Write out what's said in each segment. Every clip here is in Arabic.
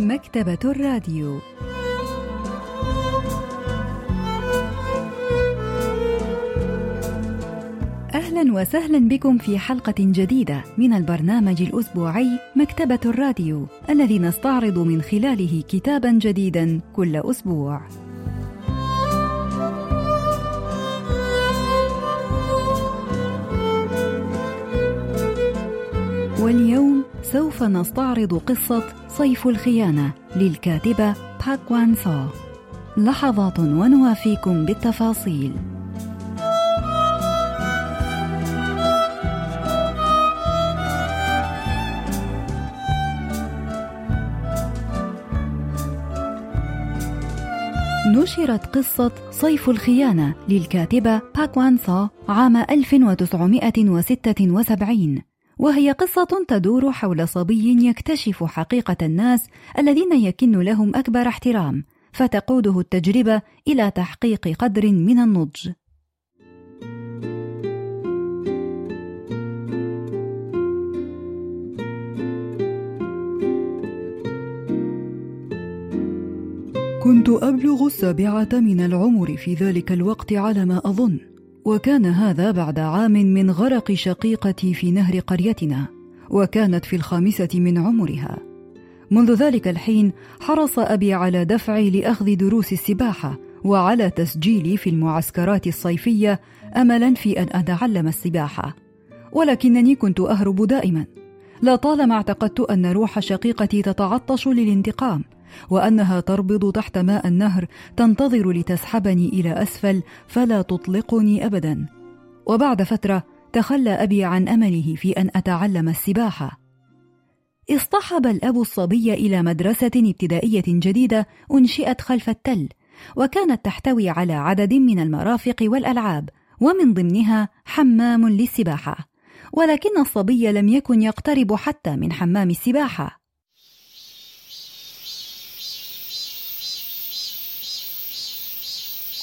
مكتبة الراديو أهلا وسهلا بكم في حلقة جديدة من البرنامج الأسبوعي مكتبة الراديو الذي نستعرض من خلاله كتابا جديدا كل أسبوع. واليوم سوف نستعرض قصة صيف الخيانة للكاتبة باك وان سو. لحظات ونوافيكم بالتفاصيل. نشرت قصة صيف الخيانة للكاتبة باك وان سو عام 1976 وهي قصة تدور حول صبي يكتشف حقيقة الناس الذين يكن لهم أكبر احترام فتقوده التجربة إلى تحقيق قدر من النضج. كنت أبلغ السابعة من العمر في ذلك الوقت على ما أظن. وكان هذا بعد عام من غرق شقيقتي في نهر قريتنا وكانت في الخامسة من عمرها. منذ ذلك الحين حرص أبي على دفعي لأخذ دروس السباحة وعلى تسجيلي في المعسكرات الصيفية أملا في أن أتعلم السباحة. ولكنني كنت أهرب دائما. لطالما اعتقدت أن روح شقيقتي تتعطش للانتقام. وأنها تربض تحت ماء النهر تنتظر لتسحبني إلى أسفل فلا تطلقني ابدا. وبعد فترة تخلى أبي عن أمله في أن أتعلم السباحة. اصطحب الأب الصبي إلى مدرسة ابتدائية جديدة أنشئت خلف التل وكانت تحتوي على عدد من المرافق والألعاب ومن ضمنها حمام للسباحة. ولكن الصبي لم يكن يقترب حتى من حمام السباحة.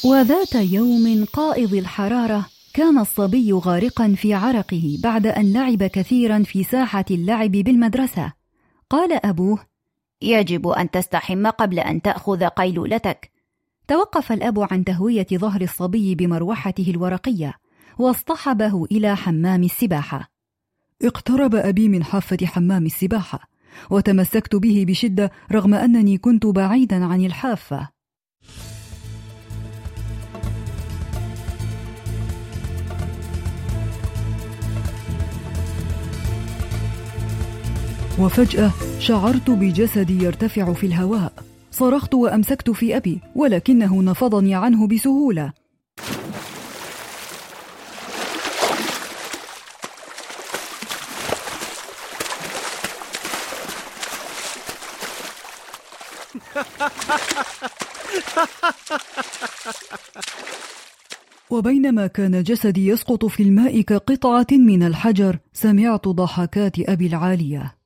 وذات يوم قائض الحرارة كان الصبي غارقا في عرقه بعد أن لعب كثيرا في ساحة اللعب بالمدرسة. قال أبوه يجب أن تستحم قبل أن تأخذ قيلولتك. توقف الأب عن تهوية ظهر الصبي بمروحته الورقية واصطحبه إلى حمام السباحة. اقترب أبي من حافة حمام السباحة وتمسكت به بشدة رغم أنني كنت بعيدا عن الحافة. وفجأة شعرت بجسدي يرتفع في الهواء. صرخت وأمسكت في أبي ولكنه نفضني عنه بسهولة. وبينما كان جسدي يسقط في الماء كقطعة من الحجر سمعت ضحكات أبي العالية.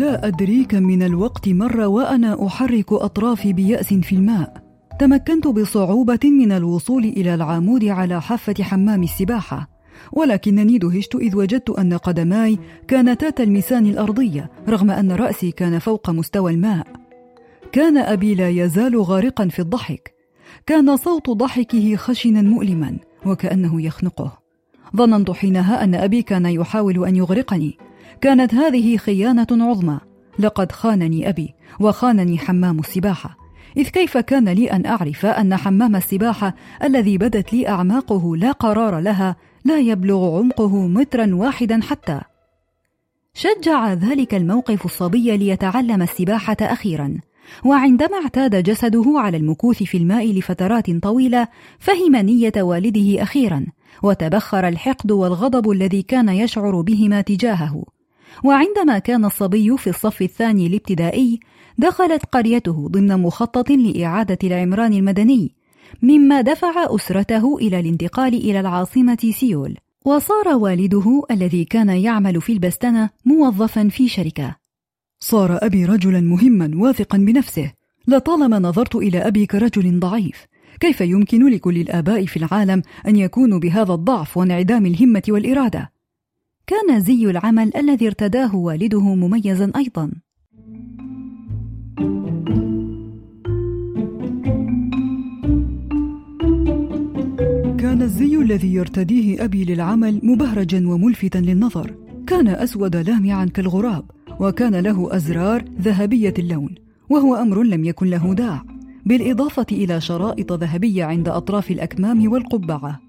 لا أدري كم من الوقت مر وأنا أحرك أطرافي بيأس في الماء. تمكنت بصعوبة من الوصول إلى العمود على حافة حمام السباحة ولكنني دهشت إذ وجدت أن قدماي كانتا تلمسان الأرضية رغم أن رأسي كان فوق مستوى الماء. كان أبي لا يزال غارقا في الضحك. كان صوت ضحكه خشنا مؤلما وكأنه يخنقه. ظننت حينها أن أبي كان يحاول أن يغرقني. كانت هذه خيانة عظمى. لقد خانني أبي وخانني حمام السباحة. إذ كيف كان لي أن أعرف أن حمام السباحة الذي بدت لي أعماقه لا قرار لها لا يبلغ عمقه مترا واحدا حتى. شجع ذلك الموقف الصبي ليتعلم السباحة أخيرا. وعندما اعتاد جسده على المكوث في الماء لفترات طويلة فهم نية والده أخيرا وتبخر الحقد والغضب الذي كان يشعر بهما تجاهه. وعندما كان الصبي في الصف الثاني الابتدائي دخلت قريته ضمن مخطط لإعادة العمران المدني مما دفع أسرته إلى الانتقال إلى العاصمة سيول. وصار والده الذي كان يعمل في البستنة موظفا في شركة. صار أبي رجلا مهما واثقا بنفسه. لطالما نظرت إلى أبي كرجل ضعيف كيف يمكن لكل الآباء في العالم أن يكونوا بهذا الضعف وانعدام الهمة والإرادة؟ كان زي العمل الذي ارتداه والده مميزا أيضا. كان الزي الذي يرتديه أبي للعمل مبهرجا وملفتا للنظر. كان أسود لامعا كالغراب وكان له أزرار ذهبية اللون وهو أمر لم يكن له داع بالإضافة إلى شرائط ذهبية عند أطراف الأكمام والقبعة.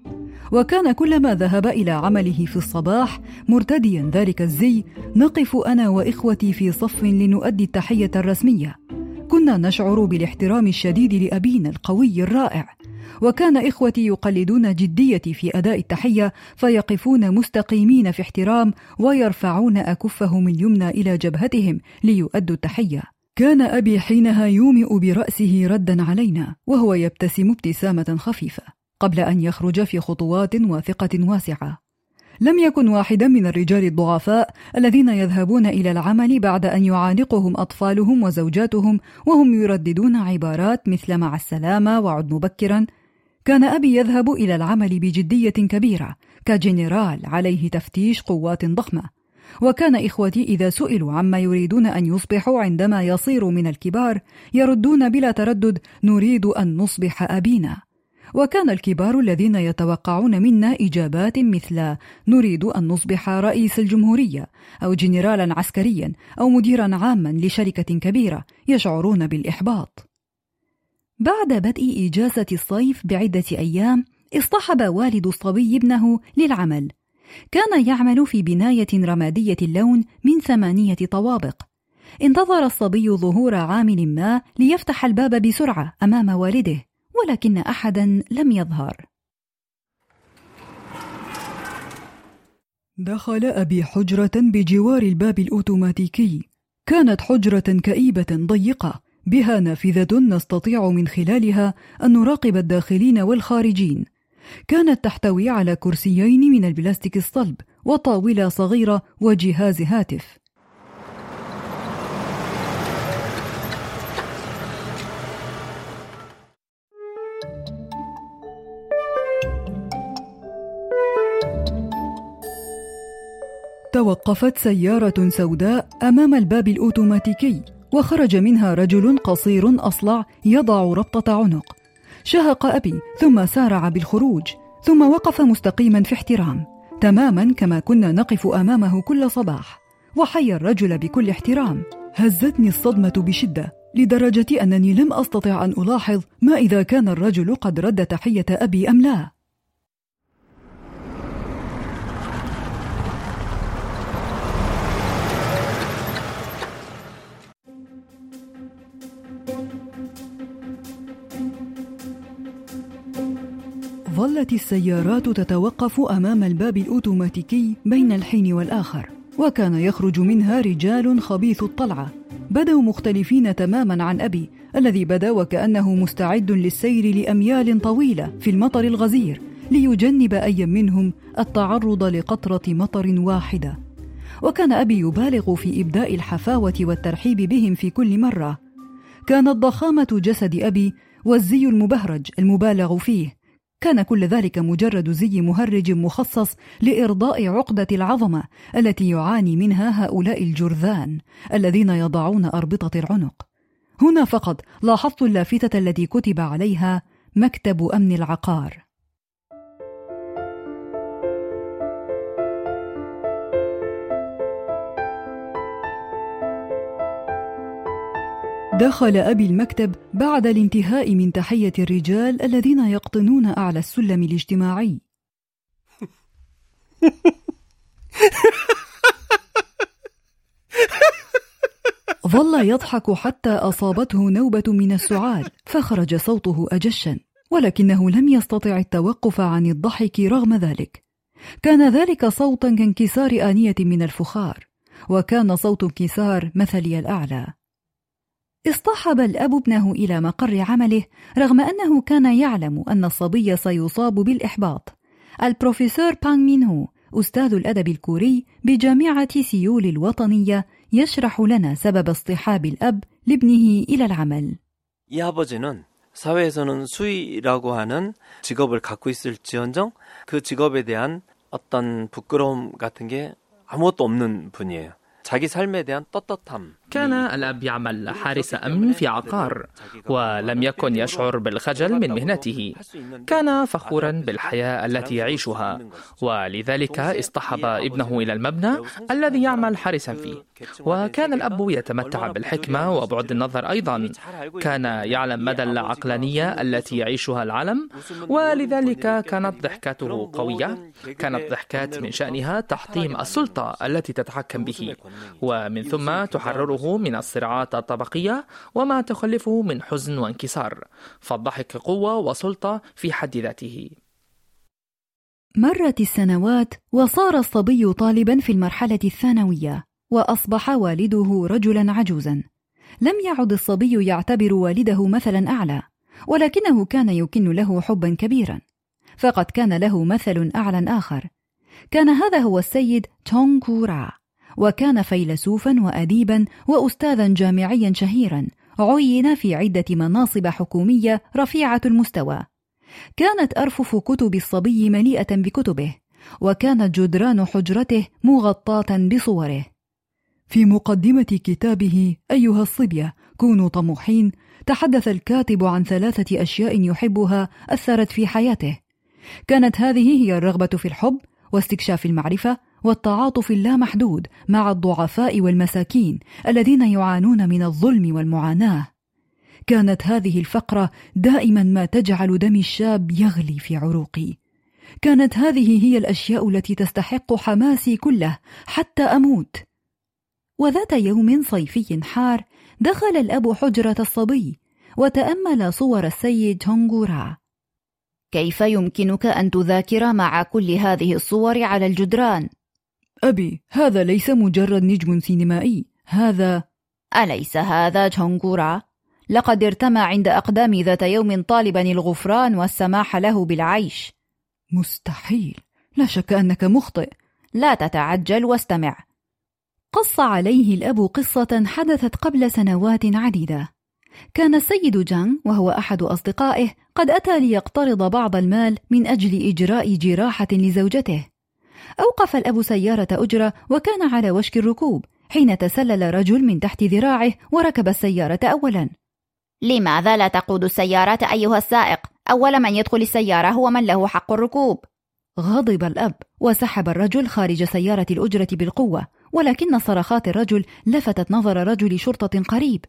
وكان كلما ذهب إلى عمله في الصباح مرتديا ذلك الزي نقف أنا وإخوتي في صف لنؤدي التحية الرسمية. كنا نشعر بالاحترام الشديد لأبينا القوي الرائع. وكان إخوتي يقلدون جديتي في أداء التحية فيقفون مستقيمين في احترام ويرفعون أكفهم اليمنى إلى جبهتهم ليؤدوا التحية. كان أبي حينها يومئ برأسه ردا علينا وهو يبتسم ابتسامة خفيفة. قبل أن يخرج في خطوات واثقة واسعة. لم يكن واحدا من الرجال الضعفاء الذين يذهبون إلى العمل بعد أن يعانقهم أطفالهم وزوجاتهم وهم يرددون عبارات مثل مع السلامة وعد مبكرا. كان أبي يذهب إلى العمل بجدية كبيرة كجنرال عليه تفتيش قوات ضخمة. وكان إخوتي إذا سئلوا عما يريدون أن يصبحوا عندما يصيروا من الكبار يردون بلا تردد نريد أن نصبح أبينا وكان الكبار الذين يتوقعون منا إجابات مثل نريد أن نصبح رئيس الجمهورية أو جنرالا عسكريا أو مديرا عاما لشركة كبيرة يشعرون بالإحباط. بعد بدء إجازة الصيف بعدة أيام اصطحب والد الصبي ابنه للعمل. كان يعمل في بناية رمادية اللون من ثمانية طوابق. انتظر الصبي ظهور عامل ما ليفتح الباب بسرعة أمام والده. ولكن أحدا لم يظهر. دخل أبي حجرة بجوار الباب الأوتوماتيكي. كانت حجرة كئيبة ضيقة بها نافذة نستطيع من خلالها أن نراقب الداخلين والخارجين. كانت تحتوي على كرسيين من البلاستيك الصلب وطاولة صغيرة وجهاز هاتف. توقفت سيارة سوداء أمام الباب الأوتوماتيكي وخرج منها رجل قصير أصلع يضع ربطة عنق. شهق أبي ثم سارع بالخروج ثم وقف مستقيما في احترام. تماما كما كنا نقف أمامه كل صباح. وحيا الرجل بكل احترام. هزتني الصدمة بشدة لدرجة أنني لم أستطع أن ألاحظ ما إذا كان الرجل قد رد تحية أبي أم لا. ظلت السيارات تتوقف أمام الباب الأوتوماتيكي بين الحين والآخر وكان يخرج منها رجال خبيث الطلعة. بدوا مختلفين تماما عن أبي الذي بدا وكأنه مستعد للسير لأميال طويلة في المطر الغزير ليجنب أي منهم التعرض لقطرة مطر واحدة. وكان أبي يبالغ في إبداء الحفاوة والترحيب بهم في كل مرة. كانت ضخامة جسد أبي والزي المبهرج المبالغ فيه. كان كل ذلك مجرد زي مهرج مخصص لإرضاء عقدة العظمة التي يعاني منها هؤلاء الجرذان الذين يضعون أربطة العنق. هنا فقط لاحظت اللافتة التي كتب عليها مكتب أمن العقار. دخل أبي المكتب بعد الانتهاء من تحية الرجال الذين يقطنون أعلى السلم الاجتماعي. ظل يضحك حتى أصابته نوبة من السعال، فخرج صوته أجشا، ولكنه لم يستطع التوقف عن الضحك رغم ذلك. كان ذلك صوتا كانكسار آنية من الفخار، وكان صوت انكسار مثلي الأعلى. اصطحب الأب ابنه إلى مقر عمله رغم أنه كان يعلم أن الصبي سيصاب بالإحباط. البروفيسور بانغ مين هو أستاذ الأدب الكوري بجامعة سيول الوطنية يشرح لنا سبب اصطحاب الأب لابنه إلى العمل. 이 아버지는 사회에서는 수의라고 하는 직업을 갖고 있을지언정 그 직업에 대한 어떤 부끄러움 같은 게 아무것도 없는 분이에요. 자기 삶에 대한 떳떳함. كان الأب يعمل حارس أمن في عقار ولم يكن يشعر بالخجل من مهنته. كان فخورا بالحياة التي يعيشها. ولذلك اصطحب ابنه إلى المبنى الذي يعمل حارسا فيه. وكان الأب يتمتع بالحكمة وبعد النظر أيضا. كان يعلم مدى العقلانية التي يعيشها العالم. ولذلك كانت ضحكاته قوية. كانت ضحكات من شأنها تحطيم السلطة التي تتحكم به. ومن ثم تحرره من الصراعات الطبقية وما تخلفه من حزن وانكسار. فالضحك قوة وسلطة في حد ذاته. مرت السنوات وصار الصبي طالبا في المرحلة الثانوية وأصبح والده رجلا عجوزا. لم يعد الصبي يعتبر والده مثلا أعلى ولكنه كان يكن له حبا كبيرا. فقد كان له مثل أعلى آخر. كان هذا هو السيد تونغ كورا. وكان فيلسوفا وأديبا وأستاذا جامعيا شهيرا عين في عدة مناصب حكومية رفيعة المستوى. كانت أرفف كتب الصبي مليئة بكتبه وكانت جدران حجرته مغطاة بصوره. في مقدمة كتابه أيها الصبية كونوا طموحين تحدث الكاتب عن ثلاثة أشياء يحبها أثرت في حياته. كانت هذه هي الرغبة في الحب واستكشاف المعرفة والتعاطف اللامحدود مع الضعفاء والمساكين الذين يعانون من الظلم والمعاناة. كانت هذه الفقرة دائما ما تجعل دمي الشاب يغلي في عروقي. كانت هذه هي الأشياء التي تستحق حماسي كله حتى أموت. وذات يوم صيفي حار دخل الأب حجرة الصبي وتأمل صور السيد تونغورا كيف يمكنك أن تذاكر مع كل هذه الصور على الجدران؟ أبي هذا ليس مجرد نجم سينمائي. هذا أليس هذا جونغورا؟ لقد ارتمى عند أقدامي ذات يوم طالبا الغفران والسماح له بالعيش. مستحيل. لا شك أنك مخطئ. لا تتعجل واستمع. قص عليه الأب قصة حدثت قبل سنوات عديدة. كان السيد جانغ وهو أحد أصدقائه قد أتى ليقترض بعض المال من أجل إجراء جراحة لزوجته. أوقف الأب سيارة أجرة وكان على وشك الركوب حين تسلل رجل من تحت ذراعه وركب السيارة أولا. لماذا لا تقود السيارة أيها السائق؟ أول من يدخل السيارة هو من له حق الركوب. غضب الأب وسحب الرجل خارج سيارة الأجرة بالقوة ولكن صرخات الرجل لفتت نظر رجل شرطة قريب.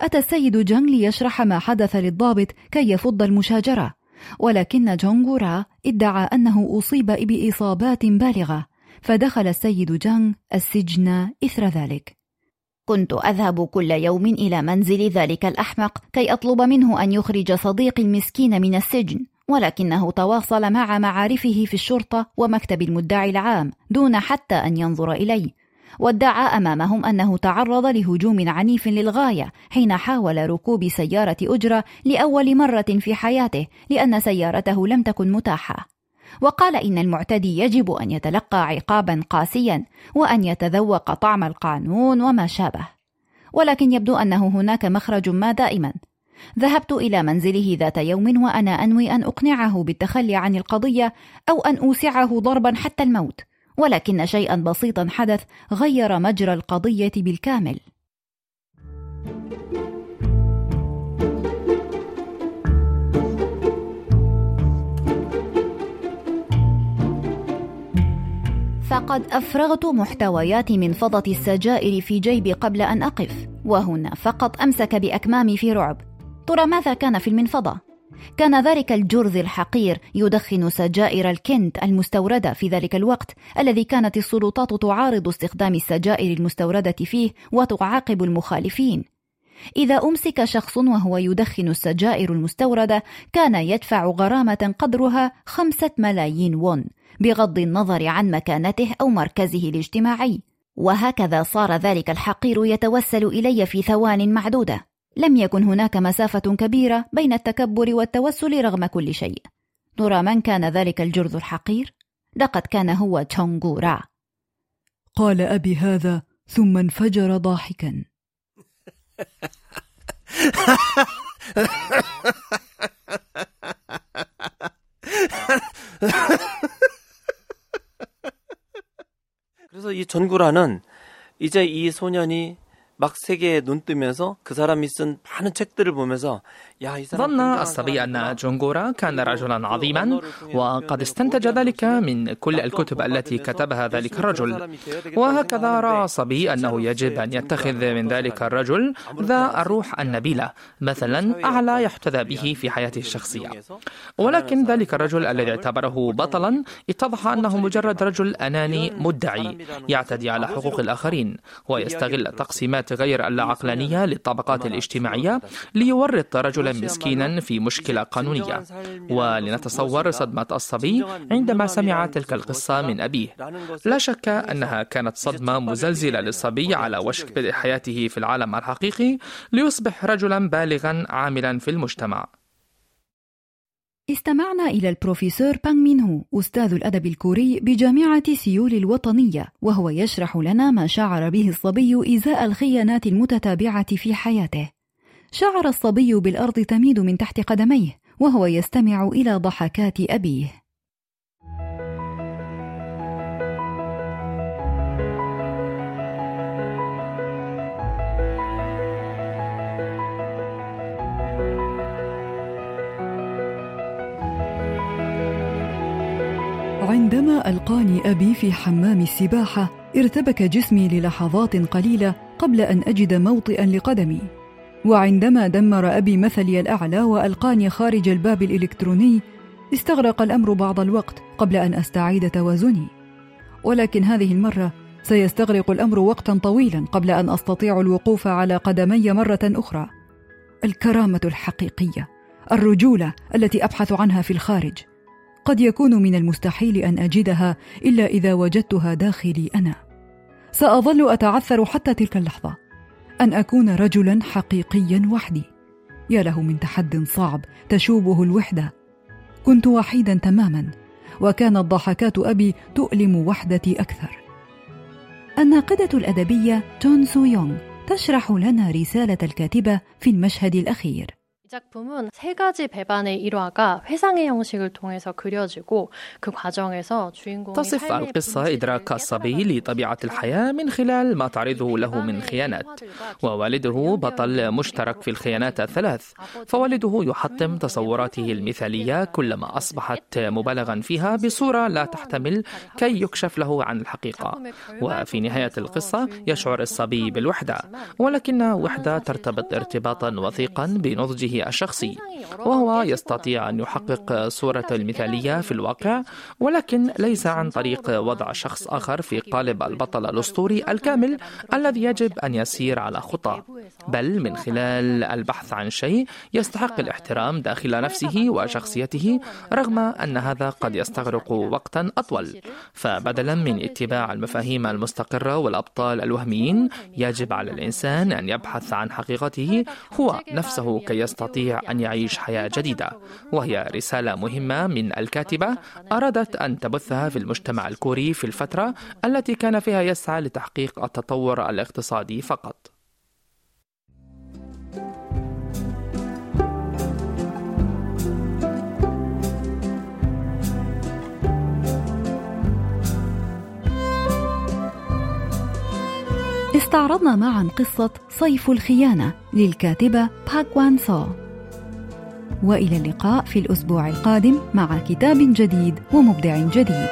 أتى السيد جانغ ليشرح ما حدث للضابط كي يفض المشاجرة. ولكن جونغورا ادعى أنه أصيب بإصابات بالغة فدخل السيد جانغ السجن إثر ذلك. كنت أذهب كل يوم إلى منزل ذلك الأحمق كي أطلب منه أن يخرج صديقي المسكين من السجن ولكنه تواصل مع معارفه في الشرطة ومكتب المدعي العام دون حتى أن ينظر إلي. وادعى أمامهم أنه تعرض لهجوم عنيف للغاية حين حاول ركوب سيارة أجرة لأول مرة في حياته لأن سيارته لم تكن متاحة. وقال إن المعتدي يجب أن يتلقى عقابا قاسيا وأن يتذوق طعم القانون وما شابه. ولكن يبدو أنه هناك مخرج ما دائما. ذهبت إلى منزله ذات يوم وأنا أنوي أن أقنعه بالتخلي عن القضية أو أن أوسعه ضربا حتى الموت. ولكن شيئا بسيطا حدث غير مجرى القضية بالكامل. فقد أفرغت محتويات منفضه السجائر في جيبي قبل أن أقف وهنا فقط أمسك بأكمامي في رعب. ترى ماذا كان في المنفضة؟ كان ذلك الجرذ الحقير يدخن سجائر الكنت المستوردة في ذلك الوقت الذي كانت السلطات تعارض استخدام السجائر المستوردة فيه وتعاقب المخالفين. إذا أمسك شخص وهو يدخن السجائر المستوردة كان يدفع غرامة قدرها خمسة ملايين وون بغض النظر عن مكانته أو مركزه الاجتماعي. وهكذا صار ذلك الحقير يتوسل إلي في ثوان معدودة. لم يكن هناك مسافة كبيرة بين التكبر والتوسل رغم كل شيء. ترى من كان ذلك الجرذ الحقير؟ لقد كان هو تشونغورا. قال أبي هذا ثم انفجر ضاحكا. 그래서 이 전구라는 이제 이 소년이 막 세계에 눈 뜨면서 그 사람이 쓴 많은 책들을 보면서 ظن الصبي أن جونغورا كان رجلا عظيما وقد استنتج ذلك من كل الكتب التي كتبها ذلك الرجل وهكذا رأى الصبي أنه يجب أن يتخذ من ذلك الرجل ذا الروح النبيلة مثلا أعلى يحتذى به في حياته الشخصية ولكن ذلك الرجل الذي اعتبره بطلا اتضح أنه مجرد رجل أناني مدعي يعتدي على حقوق الآخرين ويستغل التقسيمات غير اللاعقلانية للطبقات الاجتماعية ليورط رجلا مسكينا في مشكلة قانونية. ولنتصور صدمة الصبي عندما سمع تلك القصة من أبيه. لا شك أنها كانت صدمة مزلزلة للصبي على وشك بدء حياته في العالم الحقيقي ليصبح رجلا بالغا عاملا في المجتمع. استمعنا إلى البروفيسور بانغ مين هو أستاذ الأدب الكوري بجامعة سيول الوطنية وهو يشرح لنا ما شعر به الصبي إزاء الخيانات المتتابعة في حياته. شعر الصبي بالأرض تميد من تحت قدميه وهو يستمع إلى ضحكات أبيه. عندما ألقاني أبي في حمام السباحة ارتبك جسمي للحظات قليلة قبل أن أجد موطئا لقدمي. وعندما دمر أبي مثلي الأعلى وألقاني خارج الباب الإلكتروني استغرق الأمر بعض الوقت قبل أن أستعيد توازني. ولكن هذه المرة سيستغرق الأمر وقتا طويلا قبل أن أستطيع الوقوف على قدمي مرة أخرى. الكرامة الحقيقية الرجولة التي أبحث عنها في الخارج. قد يكون من المستحيل أن أجدها إلا إذا وجدتها داخلي أنا. سأظل أتعثر حتى تلك اللحظة. أن أكون رجلا حقيقيا وحدي. يا له من تحد صعب تشوبه الوحدة. كنت وحيدا تماما وكانت ضحكات أبي تؤلم وحدتي أكثر. الناقدة الأدبية تون سو يونغ تشرح لنا رسالة الكاتبة في المشهد الأخير. 작품은 세 가지 배반의 일화가 회상의 형식을 통해서 그려지고 그 과정에서 주인공이 تصف القصة إدراك الصبي لطبيعة الحياة من خلال ما تعرضه له من خيانات ووالده بطل مشترك في الخيانات الثلاث فوالده يحطم تصوراته المثالية كلما أصبحت مبالغا فيها بصورة لا تحتمل كي يكشف له عن الحقيقة وفي نهاية القصة يشعر الصبي بالوحدة ولكن وحدة ترتبط ارتباطا وثيقا بنضجه الشخصي وهو يستطيع أن يحقق صورة المثالية في الواقع ولكن ليس عن طريق وضع شخص آخر في قالب البطل الأسطوري الكامل الذي يجب أن يسير على خطى بل من خلال البحث عن شيء يستحق الاحترام داخل نفسه وشخصيته رغم أن هذا قد يستغرق وقتا أطول فبدلا من اتباع المفاهيم المستقرة والأبطال الوهميين يجب على الإنسان أن يبحث عن حقيقته هو نفسه كي يستطيع يستطيع أن يعيش حياة جديدة وهي رسالة مهمة من الكاتبة أرادت أن تبثها في المجتمع الكوري في الفترة التي كان فيها يسعى لتحقيق التطور الاقتصادي فقط. استعرضنا معا قصة صيف الخيانة. للكاتبة باك وان سو وإلى اللقاء في الأسبوع القادم مع كتاب جديد ومبدع جديد.